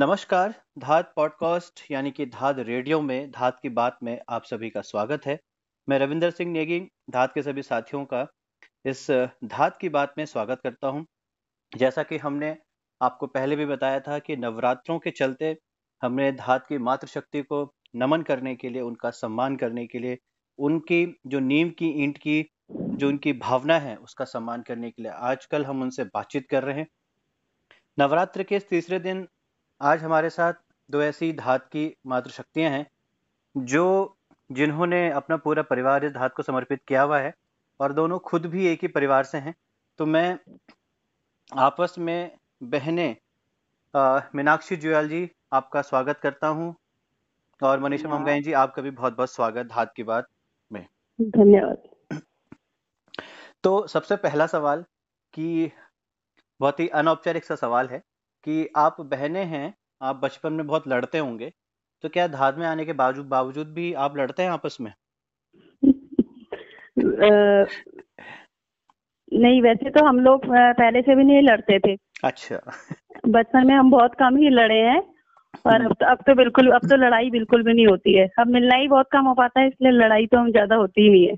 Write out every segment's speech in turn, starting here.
नमस्कार, धात पॉडकास्ट यानी कि धात रेडियो में, धात की बात में आप सभी का स्वागत है। मैं रविंदर सिंह नेगी, धात के सभी साथियों का इस धात की बात में स्वागत करता हूँ। जैसा कि हमने आपको पहले भी बताया था कि नवरात्रों के चलते हमने धात की मातृशक्ति को नमन करने के लिए, उनका सम्मान करने के लिए, उनकी जो नीम की ईंट की, जो उनकी भावना है, उसका सम्मान करने के लिए आजकल हम उनसे बातचीत कर रहे हैं। नवरात्र के इस तीसरे दिन आज हमारे साथ दो ऐसी धात की मातृशक्तियाँ हैं जो जिन्होंने अपना पूरा परिवार इस धात को समर्पित किया हुआ है और दोनों खुद भी एक ही परिवार से हैं। तो मैं आपस में बहने मीनाक्षी जुयाल जी आपका स्वागत करता हूँ और मनीषा ममगाई जी आपका भी बहुत बहुत स्वागत धात की बात में। धन्यवाद। तो सबसे पहला सवाल कि बहुत ही अनौपचारिक सा सवाल है कि आप बहने हैं आप बचपन में बहुत लड़ते होंगे तो क्या धात में आने के बावजूद बावजूद भी आप लड़ते हैं आपस में? नहीं वैसे तो हम लोग पहले से भी नहीं लड़ते थे। अच्छा। बचपन में हम बहुत कम ही लड़े हैं और अब तो अब तो बिल्कुल अब तो लड़ाई बिल्कुल भी नहीं होती है। अब मिलना ही बहुत कम हो पाता है इसलिए लड़ाई तो हम ज़्यादा होती ही नहीं है।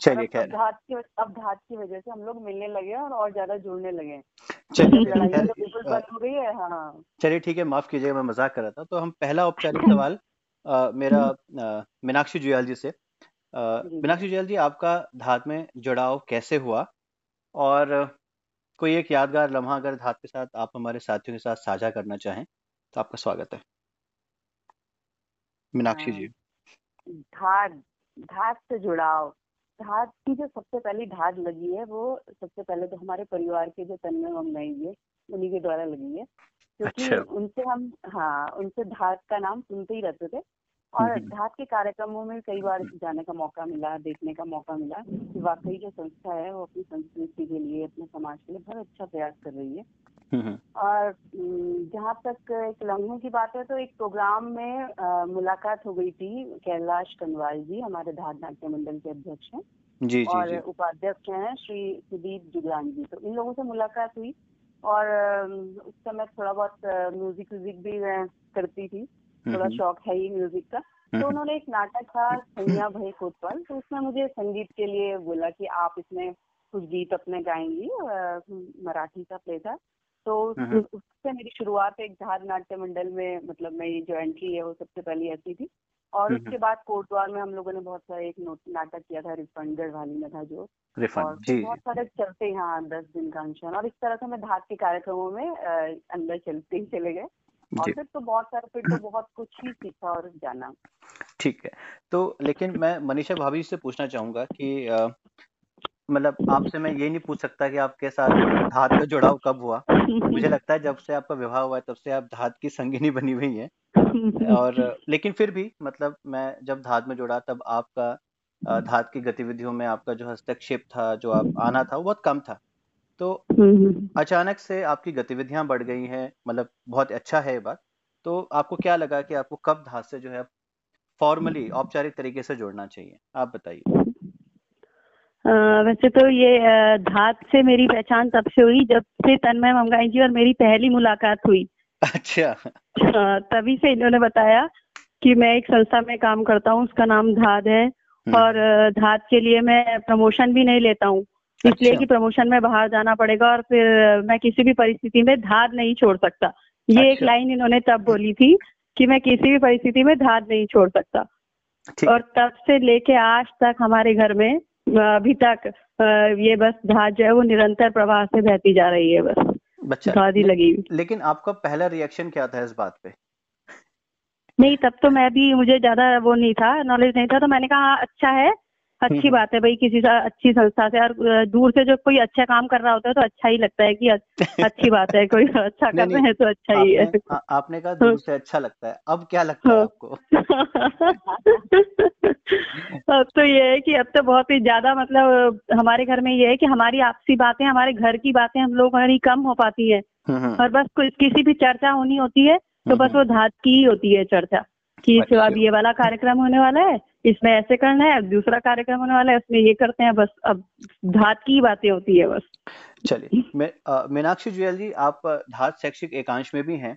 चलिए खैर। धात की अब धात की वजह से हम लोग मिलने लगे और और ज़्यादा जुड़ने लगे चलिए तो हो है हाँ। चलिए ठीक है माफ़ कीजिएगा मैं मज़ाक कर रहा था। तो हम पहला औपचारिक सवाल मेरा अ, मीनाक्षी जुयाल जी से। मीनाक्षी जुयाल जी आपका धात में जुड़ाव कैसे हुआ? और कोई एक यादगार लम्हा अगर धात के साथ आप हमारे साथियों के साथ साझा करना चाहें तो आपका स्वागत है। मीनाक्षी जी। धात धात से जुड़ाव। धात की जो सबसे पहली धात लगी है वो सबसे पहले तो हमारे परिवार के जो तन्मय जी है उन्हीं के द्वारा लगी है क्योंकि अच्छा। उनसे हम हाँ उनसे धात का नाम सुनते ही रहते थे और। धात के कार्यक्रमों में कई बार जाने का मौका मिला देखने का मौका मिला कि वाकई जो संस्था है वो अपनी संस्कृति के लिए अपने समाज के लिए बहुत अच्छा प्रयास कर रही है और जहाँ तक एक लम्हों की बात है तो एक प्रोग्राम में अ, मुलाकात हो गई थी कैलाश कनवाल जी हमारे धार नाट्य मंडल के अध्यक्ष हैं। जी जी और जी। उपाध्यक्ष हैं श्री सुदीप जुगलान जी। तो इन लोगों से मुलाकात हुई और उस समय थोड़ा बहुत म्यूज़िक व्यूजिक भी मैं करती थी। थोड़ा हम्म, शौक है ही म्यूज़िक का। तो हम्म, उन्होंने एक नाटक था सैया भय कोतवाल तो उसमें मुझे संगीत के लिए बोला कि आप इसमें कुछ गीत अपने गाएँगी मराठी का प्ले था। तो। उससे मेरी शुरुआत एक धार नाट्य मंडल में मतलब मेरी जो एंट्री है वो सबसे पहली ऐसी थी। और। उसके बाद कोटद्वार में हम लोगों ने बहुत सारे एक नाटक किया था रिफंड गढ़वाली में था जो। और बहुत सारे चलते यहाँ दस दिन का अनशन और इस तरह से मैं धात के कार्यक्रमों में अंदर चलते ही चले गए। और फिर तो बहुत सारे फिर तो बहुत कुछ ही सीखा और जाना। ठीक है। तो लेकिन मैं मनीषा भाभी से पूछना चाहूँगा कि मतलब आपसे मैं ये नहीं पूछ सकता कि आपके साथ धात का जुड़ाव कब हुआ। मुझे लगता है जब से आपका विवाह हुआ है, तब से आप धात की संगिनी बनी हुई हैं। और लेकिन फिर भी मतलब मैं जब धात में जुड़ा, तब आपका धात की गतिविधियों में आपका जो हस्तक्षेप था, जो आप आना था, वो बहुत कम था। तो अचानक से आपकी गतिविधियाँ बढ़ गई हैं मतलब बहुत अच्छा है ये बात। तो आपको क्या लगा कि आपको कब धात से जो है फॉर्मली औपचारिक तरीके से जोड़ना चाहिए? आप बताइए। वैसे तो ये धात से मेरी पहचान तब से हुई जब से तन्मय मंगाई जी और मेरी पहली मुलाकात हुई अच्छा तभी से इन्होंने बताया कि मैं एक संस्था में काम करता हूँ उसका नाम धाद है हम्म, और धात के लिए मैं प्रमोशन भी नहीं लेता हूँ इसलिए अच्छा। कि प्रमोशन में बाहर जाना पड़ेगा और फिर मैं किसी भी परिस्थिति में धाद नहीं छोड़ सकता ये अच्छा। एक। लाइन इन्होंने तब बोली थी कि मैं किसी भी परिस्थिति में धाद नहीं छोड़ सकता और तब से लेके आज तक हमारे घर में अभी तक ये बस धार जो है वो निरंतर प्रवाह से बहती जा रही है बस। बच्चा ले, लगी हुई। लेकिन आपका पहला रिएक्शन क्या था इस बात पे? नहीं तब तो मैं भी मुझे ज़्यादा वो नहीं था नॉलेज नहीं था तो मैंने कहा अच्छा है अच्छी हम्म। बात है भाई किसी सा अच्छी संस्था से और दूर से जो कोई अच्छा काम कर रहा होता है तो अच्छा ही लगता है कि अच्छी बात है कोई अच्छा कर रहे हैं तो अच्छा ही है आपने आ, आपने कहा दूर से अच्छा लगता है अब क्या लगता है हाँ। आपको अब तो ये है कि अब तो बहुत ही ज़्यादा मतलब हमारे घर में ये है कि हमारी आपसी बातें हमारे घर की बातें हम लोग ही कम हो पाती है हम्म, हम्म, और बस किसी भी चर्चा होनी होती है तो बस वो धात की ही होती है चर्चा कि। अब ये वाला कार्यक्रम होने वाला है इसमें ऐसे करना है दूसरा कार्यक्रम होने वाला है उसमें ये करते हैं बस अब धात की बातें होती है बस। चलिए मैं मीनाक्षी जुयल जी आप धात शैक्षिक एकांश में भी हैं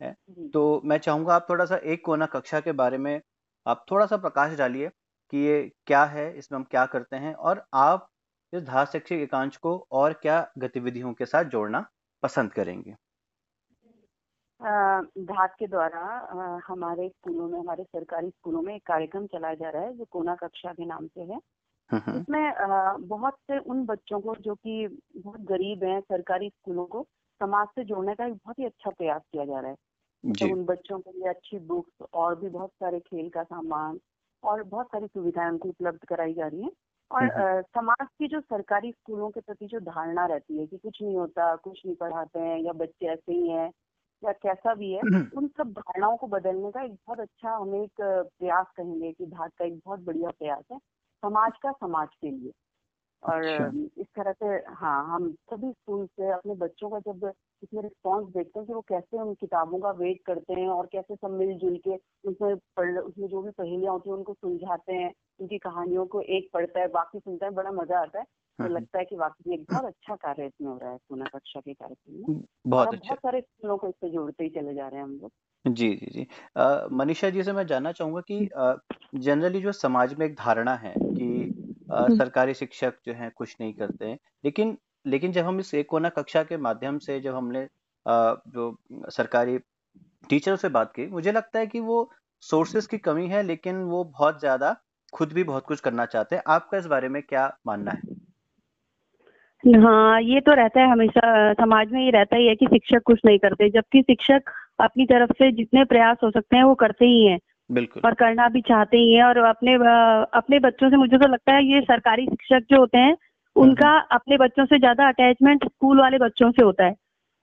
है? तो मैं चाहूँगा आप थोड़ा सा एक कोना कक्षा के बारे में आप थोड़ा सा प्रकाश डालिए कि ये क्या है इसमें हम क्या करते हैं और आप इस धार शैक्षिक एकांश को और क्या गतिविधियों के साथ जोड़ना पसंद करेंगे। धात के द्वारा हमारे स्कूलों में हमारे सरकारी स्कूलों में एक कार्यक्रम चलाया जा रहा है जो कोना कक्षा के नाम से है। हम्म, हम्म, इसमें बहुत से उन बच्चों को जो कि बहुत गरीब हैं सरकारी स्कूलों को समाज से जोड़ने का एक बहुत ही अच्छा प्रयास किया जा रहा है। तो उन बच्चों के लिए अच्छी बुक्स और भी बहुत सारे खेल का सामान और बहुत सारी सुविधाएँ उनको उपलब्ध कराई जा रही है। और हम्म, समाज की जो सरकारी स्कूलों के प्रति जो धारणा रहती है कि कुछ नहीं होता कुछ नहीं पढ़ाते हैं या बच्चे ऐसे ही हैं या कैसा भी है उन सब धारणाओं को बदलने का एक बहुत अच्छा हमें एक प्रयास कहेंगे कि भारत का एक बहुत बढ़िया प्रयास है समाज का समाज के लिए। और अच्छा। इस तरह से हाँ हम सभी स्कूल से अपने बच्चों का जब इसमें रिस्पॉन्स देखते हैं कि वो कैसे उन किताबों का वेट करते हैं और कैसे सब मिलजुल के उसमें पढ़ उसमें जो भी पहेलियाँ होती हैं उनको सुलझाते हैं उनकी कहानियों को एक पढ़ता है बाकी सुनता है बड़ा मज़ा आता है। तो हम्म, लगता है कि वाकई एक बहुत अच्छा कार्य इसमें हो रहा है सोना कक्षा के कार्यक्रम में। बहुत अच्छा। बहुत सारे स्कूलों को इससे जोड़ते ही चले जा रहे हैं हम लोग। जी जी जी। मनीषा जी से मैं जानना चाहूँगा कि जनरली जो समाज में एक धारणा है कि हम्म। सरकारी शिक्षक जो हैं कुछ नहीं करते हैं लेकिन लेकिन जब हम इस एक कोना कक्षा के माध्यम से जब हमने अ, जो सरकारी टीचरों से बात की मुझे लगता है कि वो सोर्सेज की कमी है लेकिन वो बहुत ज़्यादा खुद भी बहुत कुछ करना चाहते हैं। आपका इस बारे में क्या मानना है? हाँ ये तो रहता है हमेशा। समाज में ये रहता ही है कि शिक्षक कुछ नहीं करते जबकि शिक्षक अपनी तरफ़ से जितने प्रयास हो सकते हैं वो करते ही हैं। बिल्कुल। और करना भी चाहते ही हैं और अपने अपने बच्चों से मुझे तो लगता है ये सरकारी शिक्षक जो होते हैं उनका अपने बच्चों से ज़्यादा अटैचमेंट स्कूल वाले बच्चों से होता है।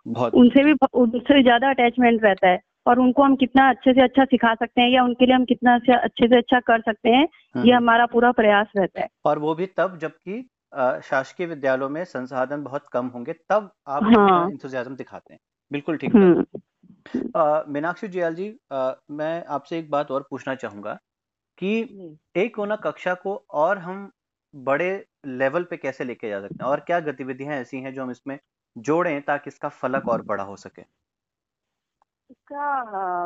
बहुत उनसे भी उनसे ज़्यादा अटैचमेंट रहता है और उनको हम कितना अच्छे से अच्छा सिखा सकते हैं या उनके लिए हम कितना अच्छा अच्छे से अच्छा कर सकते हैं हम्म, ये हमारा पूरा प्रयास रहता है। और वो भी तब जबकि शासकीय विद्यालयों में संसाधन बहुत कम होंगे तब आप हाँ। दिखाते हैं। बिल्कुल ठीक बात। हम्म। मीनाक्षी जयाल जी अ, मैं आपसे एक बात और पूछना चाहूँगा कि एक कोना कक्षा को और हम बड़े लेवल पे कैसे लेके जा सकते हैं? और क्या गतिविधियाँ ऐसी हैं जो हम इसमें जोड़ें ताकि इसका फलक और बड़ा हो सके? इसका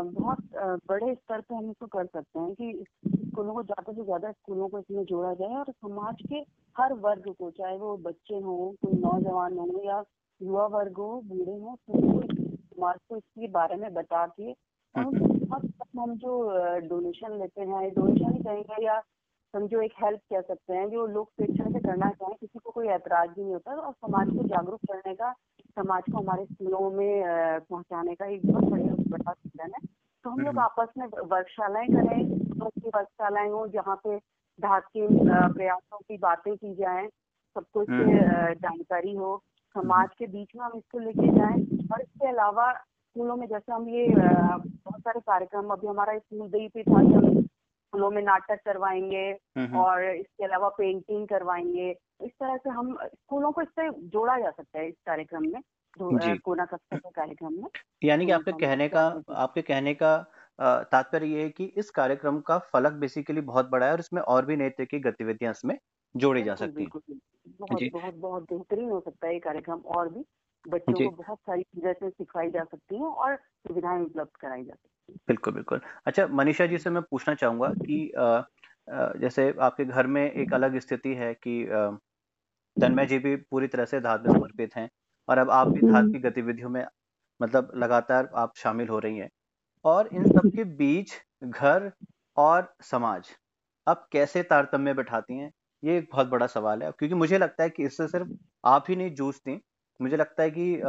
बहुत बड़े स्तर पे हम इसको कर सकते हैं कि स्कूलों को ज़्यादा से ज़्यादा स्कूलों को इसमें जोड़ा जाए और समाज के हर वर्ग को चाहे वो बच्चे हों कोई नौजवान हो या युवा वर्ग हो बूढ़े हों सबको समाज को इसके बारे में बता के उनको बहुत हम जो डोनेशन लेते हैं डोनेशन ही कहेंगे या समझो एक हेल्प कह सकते हैं जो लोग स्वेच्छा से करना चाहें किसी को कोई ऐतराज भी नहीं होता और समाज को जागरूक करने का समाज को हमारे स्कूलों में पहुँचाने का एक बहुत बड़ा बड़ा साधन है तो हम लोग हम्म। आपस में वर्कशालाएँ करें की वर्कशालाएँ हो जहाँ पे धात के प्रयासों की बातें की जाएँ सब इससे हम्म। जानकारी हो समाज के बीच में हम इसको लेके जाएँ और इसके अलावा स्कूलों में जैसे हम ये बहुत सारे कार्यक्रम अभी हमारा स्कूल दही पे था स्कूलों में नाटक करवाएँगे हम्म, और इसके अलावा पेंटिंग करवाएँगे। इस तरह से हम स्कूलों को इससे जोड़ा जा सकता है इस कार्यक्रम में कोना कक्षा के कार्यक्रम में। यानी कि हाँ, आपके कहने का हैं? आपके कहने का तात्पर्य ये है कि इस कार्यक्रम का फलक बेसिकली बहुत बड़ा है और इसमें और भी नए तरह की गतिविधियाँ इसमें जोड़ी जा सकती हैं। बहुत बहुत बहुत बेहतरीन हो सकता है ये कार्यक्रम और भी बच्चों को बहुत सारी चीज़ें सिखाई जा सकती हैं और सुविधाएँ उपलब्ध कराई जा सकती बिल्कुल बिल्कुल अच्छा मनीषा जी से मैं पूछना चाहूँगा कि अ, जैसे आपके घर में एक अलग स्थिति है कि तन्मय जी भी पूरी तरह से धात में समर्पित हैं और अब आप भी धात हम्म। की गतिविधियों में मतलब लगातार आप शामिल हो रही हैं और इन सब के बीच घर और समाज आप कैसे तारतम्य बैठाती हैं ये एक बहुत बड़ा सवाल है क्योंकि मुझे लगता है कि इससे सिर्फ़ आप ही नहीं जूझती मुझे लगता है कि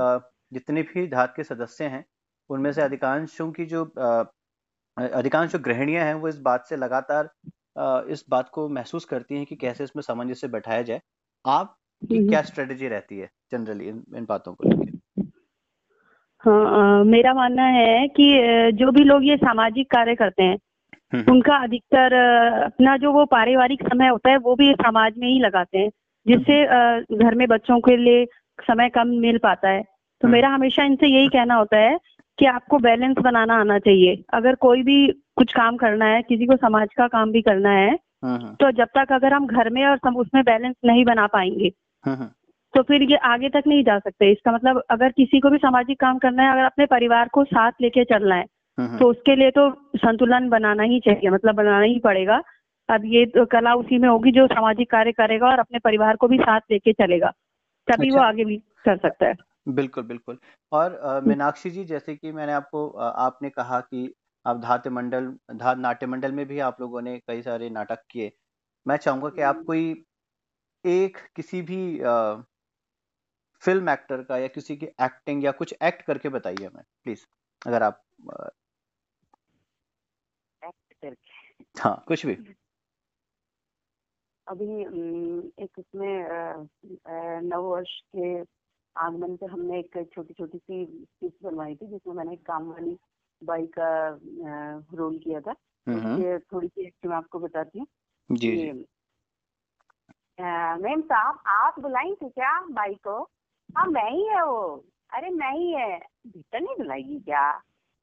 जितने भी धात के सदस्य हैं उनमें से अधिकांशों की जो अधिकांश जो गृहिणियाँ हैं वो इस बात से लगातार इस बात को महसूस करती हैं कि कैसे इसमें सामंजस्य बैठाया जाए। आपकी हम्म। क्या स्ट्रेटेजी रहती है जनरली इन, इन बातों को लेकर हाँ अ, मेरा मानना है कि जो भी लोग ये सामाजिक कार्य करते हैं हम्म, उनका अधिकतर अपना जो वो पारिवारिक समय होता है वो भी समाज में ही लगाते हैं जिससे घर में बच्चों के लिए समय कम मिल पाता है। तो हम्म। मेरा हमेशा इनसे यही कहना होता है कि आपको बैलेंस बनाना आना चाहिए अगर कोई भी कुछ काम करना है किसी को समाज का काम भी करना है हम्म, हम्म, तो जब तक अगर हम घर में और सम उसमें बैलेंस नहीं बना पाएँगे हम्म, तो फिर ये आगे तक नहीं जा सकते इसका मतलब अगर किसी को भी सामाजिक काम करना है अगर अपने परिवार को साथ लेके चलना है। तो उसके लिए तो संतुलन बनाना ही चाहिए मतलब बनाना ही पड़ेगा अब ये तो कला उसी में होगी जो सामाजिक कार्य करेगा और अपने परिवार को भी साथ लेके चलेगा तभी अच्छा। वो। आगे भी कर सकता है बिल्कुल बिल्कुल। और अ, मीनाक्षी जी जैसे कि मैंने आपको अ, आपने कहा कि आप धात्य मंडल धात नाट्य मंडल में भी आप लोगों ने कई सारे नाटक किए। मैं चाहूँगा कि आप हम्म। कोई एक किसी भी अ, फ़िल्म एक्टर का या किसी की एक्टिंग या कुछ एक्ट करके बताइए हमें प्लीज़ अगर आप अ, एक्ट करके? हाँ कुछ भी। अभी अम, एक उसमें अ, अ, नववर्ष के आगमन पे हमने एक छोटी छोटी सी स्पीच बनवाई थी जिसमें मैंने एक काम वाली बाई का रोल किया था। हम्म हम्म, थोड़ी सी एक्ट मैं आपको बताती हूँ। मैम साहब आप बुलाई थी क्या बाई को? हाँ मैं ही है वो। अरे मैं ही है। भीतर नहीं बुलाएगी क्या?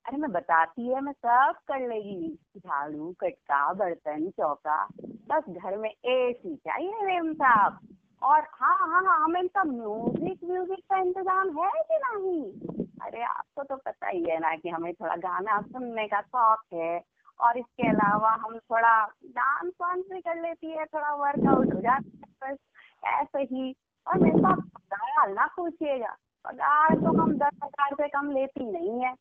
अरे मैं बताती है मैं सब कर लेगी। झाड़ू कटका बर्तन चौका बस घर में ए सी चाहिए मैम साहब। और हाँ हाँ हाँ मैम साहब म्यूज़िक म्यूज़िक का इंतज़ाम है कि नहीं? अरे, आपको तो पता ही है ना कि हमें थोड़ा गाना सुनने का शौक है और इसके अलावा हम थोड़ा डांस वांस भी कर लेती है, थोड़ा वर्कआउट हो जाता है बस, ऐसे ही। और मेरे साथ पगार ना पूछिएगा। पगार तो हम दस हज़ार से कम लेती नहीं है।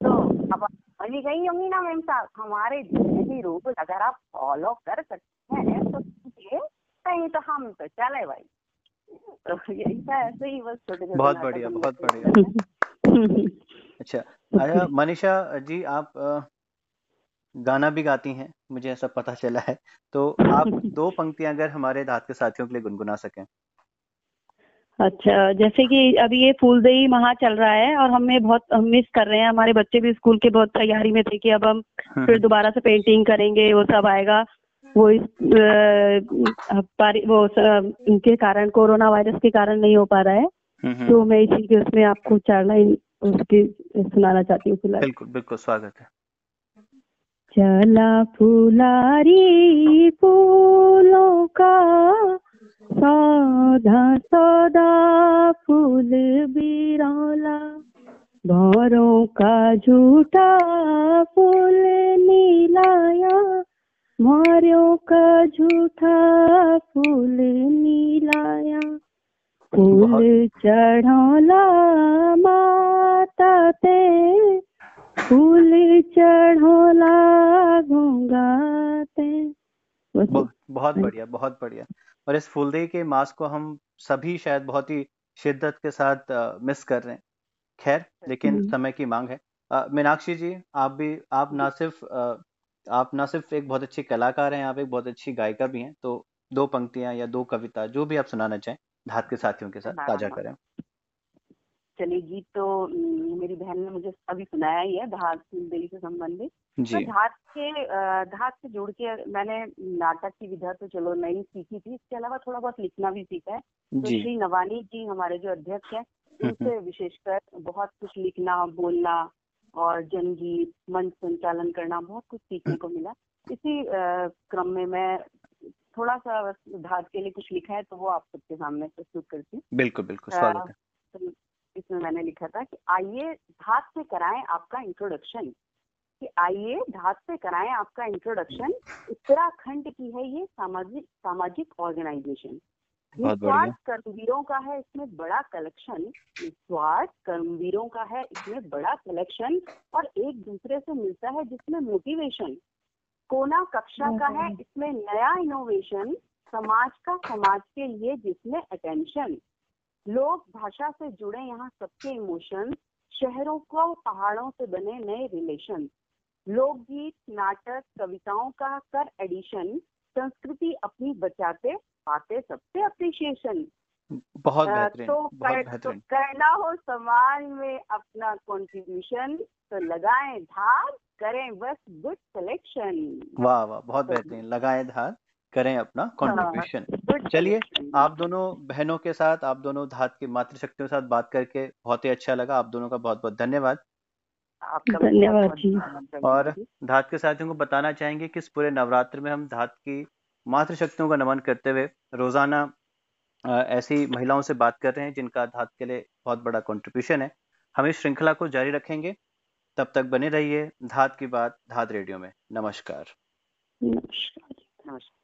तो अब समझ गई होंगी ना मैम साहब हमारे जितने भी रूल अगर आप फॉलो कर सकते हैं तो कहीं तो हम तो चले भाई तो यही था ऐसे ही बस छोटे छोटे बहुत बढ़िया बहुत बढ़िया। अच्छा अच्छा मनीषा जी आप गाना भी गाती हैं मुझे ऐसा पता चला है। तो आप दो पंक्तियाँ अगर हमारे धात के साथियों के लिए गुनगुना सकें। अच्छा जैसे कि अभी ये फूलदेई महा चल रहा है और हमें बहुत हम मिस कर रहे हैं। हमारे बच्चे भी स्कूल के बहुत तैयारी में थे कि अब हम फिर दोबारा से पेंटिंग करेंगे वो सब आएगा। वो इस वो इनके कारण कोरोना वायरस के कारण नहीं हो पा रहा है। हम्म, हम्म, तो मैं इसी के उसमें आपको चार लाइन उसकी सुनाना चाहती हूँ फ़िलहाल। बिल्कुल बिल्कुल स्वागत है। चला फुलारी फूलों का सौदा सौदा फूल बिरौला भौरों का झूठा फूल नीलाया मोरियों का झूठा फूल नीलाया। फूल चढ़ौला माता ते। फूल चढ़ौला घोंगाते बहुत बढ़िया बहुत बढ़िया। और इस फूलदेई के मास को हम सभी शायद बहुत ही शिद्दत के साथ आ, मिस कर रहे हैं। खैर लेकिन हम्म। समय की मांग है। मीनाक्षी जी आप भी आप ना सिर्फ़ आप ना सिर्फ़ एक बहुत अच्छी कलाकार हैं आप एक बहुत अच्छी गायिका भी हैं तो दो पंक्तियाँ या दो कविता जो भी आप सुनाना चाहें धात के साथियों के साथ हाँ, साझा हाँ। करें। चलिए गीत तो मेरी बहन ने मुझे अभी सुनाया ही है धात फूलदेई से संबंधित। तो धात के धात से जुड़ के मैंने नाटक की विधा तो चलो नहीं सीखी थी इसके अलावा थोड़ा बहुत लिखना भी सीखा है। तो श्री नवानी जी हमारे जो अध्यक्ष हैं हम्म, उनसे विशेषकर बहुत कुछ लिखना बोलना और जनगीत मंच संचालन करना बहुत कुछ सीखने को मिला। इसी क्रम में मैं थोड़ा सा धात के लिए कुछ लिखा है तो वो आप सबके सामने प्रस्तुत करती हूँ। बिल्कुल बिल्कुल स्वागत है। तो इसमें मैंने लिखा था कि आइए धात से कराएँ आपका इंट्रोडक्शन कि आइए धात से कराएँ आपका इंट्रोडक्शन उत्तराखंड की है ये सामाजिक सामाजिक ऑर्गेनाइजेशन निस्वार्थ कर्मवीरों का है इसमें बड़ा कलेक्शन निस्वार्थ कर्मवीरों का है इसमें बड़ा कलेक्शन और एक दूसरे से मिलता है जिसमें मोटिवेशन कोना कक्षा का है इसमें नया इनोवेशन समाज का समाज के लिए जिसमें अटेंशन लोग भाषा से जुड़े यहाँ सबके इमोशन शहरों को पहाड़ों से बने नए रिलेशन लोकगीत नाटक कविताओं का कर एडिशन संस्कृति अपनी बचाते पाते सबसे अप्रिशिएशन बहुत बेहतरीन तो, बहुत कर, तो हो समाज में अपना कंट्रीब्यूशन तो लगाएँ धार करें बस गुड सिलेक्शन वाह वाह बहुत तो, बेहतरीन लगाएँ धार करें अपना कंट्रीब्यूशन चलिए आप दोनों बहनों के साथ आप दोनों धात की मातृशक्तियों के साथ बात करके बहुत ही अच्छा लगा। आप दोनों का बहुत बहुत धन्यवाद। आपका धन्यवाद जी। और धात के साथियों को बताना चाहेंगे कि इस पूरे नवरात्र में हम धात की मातृशक्तियों का नमन करते हुए रोज़ाना ऐसी महिलाओं से बात कर रहे हैं जिनका धात के लिए बहुत बड़ा कॉन्ट्रीब्यूशन है। हम इस श्रृंखला को जारी रखेंगे। तब तक बने रहिए धात की बात, धात रेडियो में। नमस्कार। नमस्कार नमस्कार।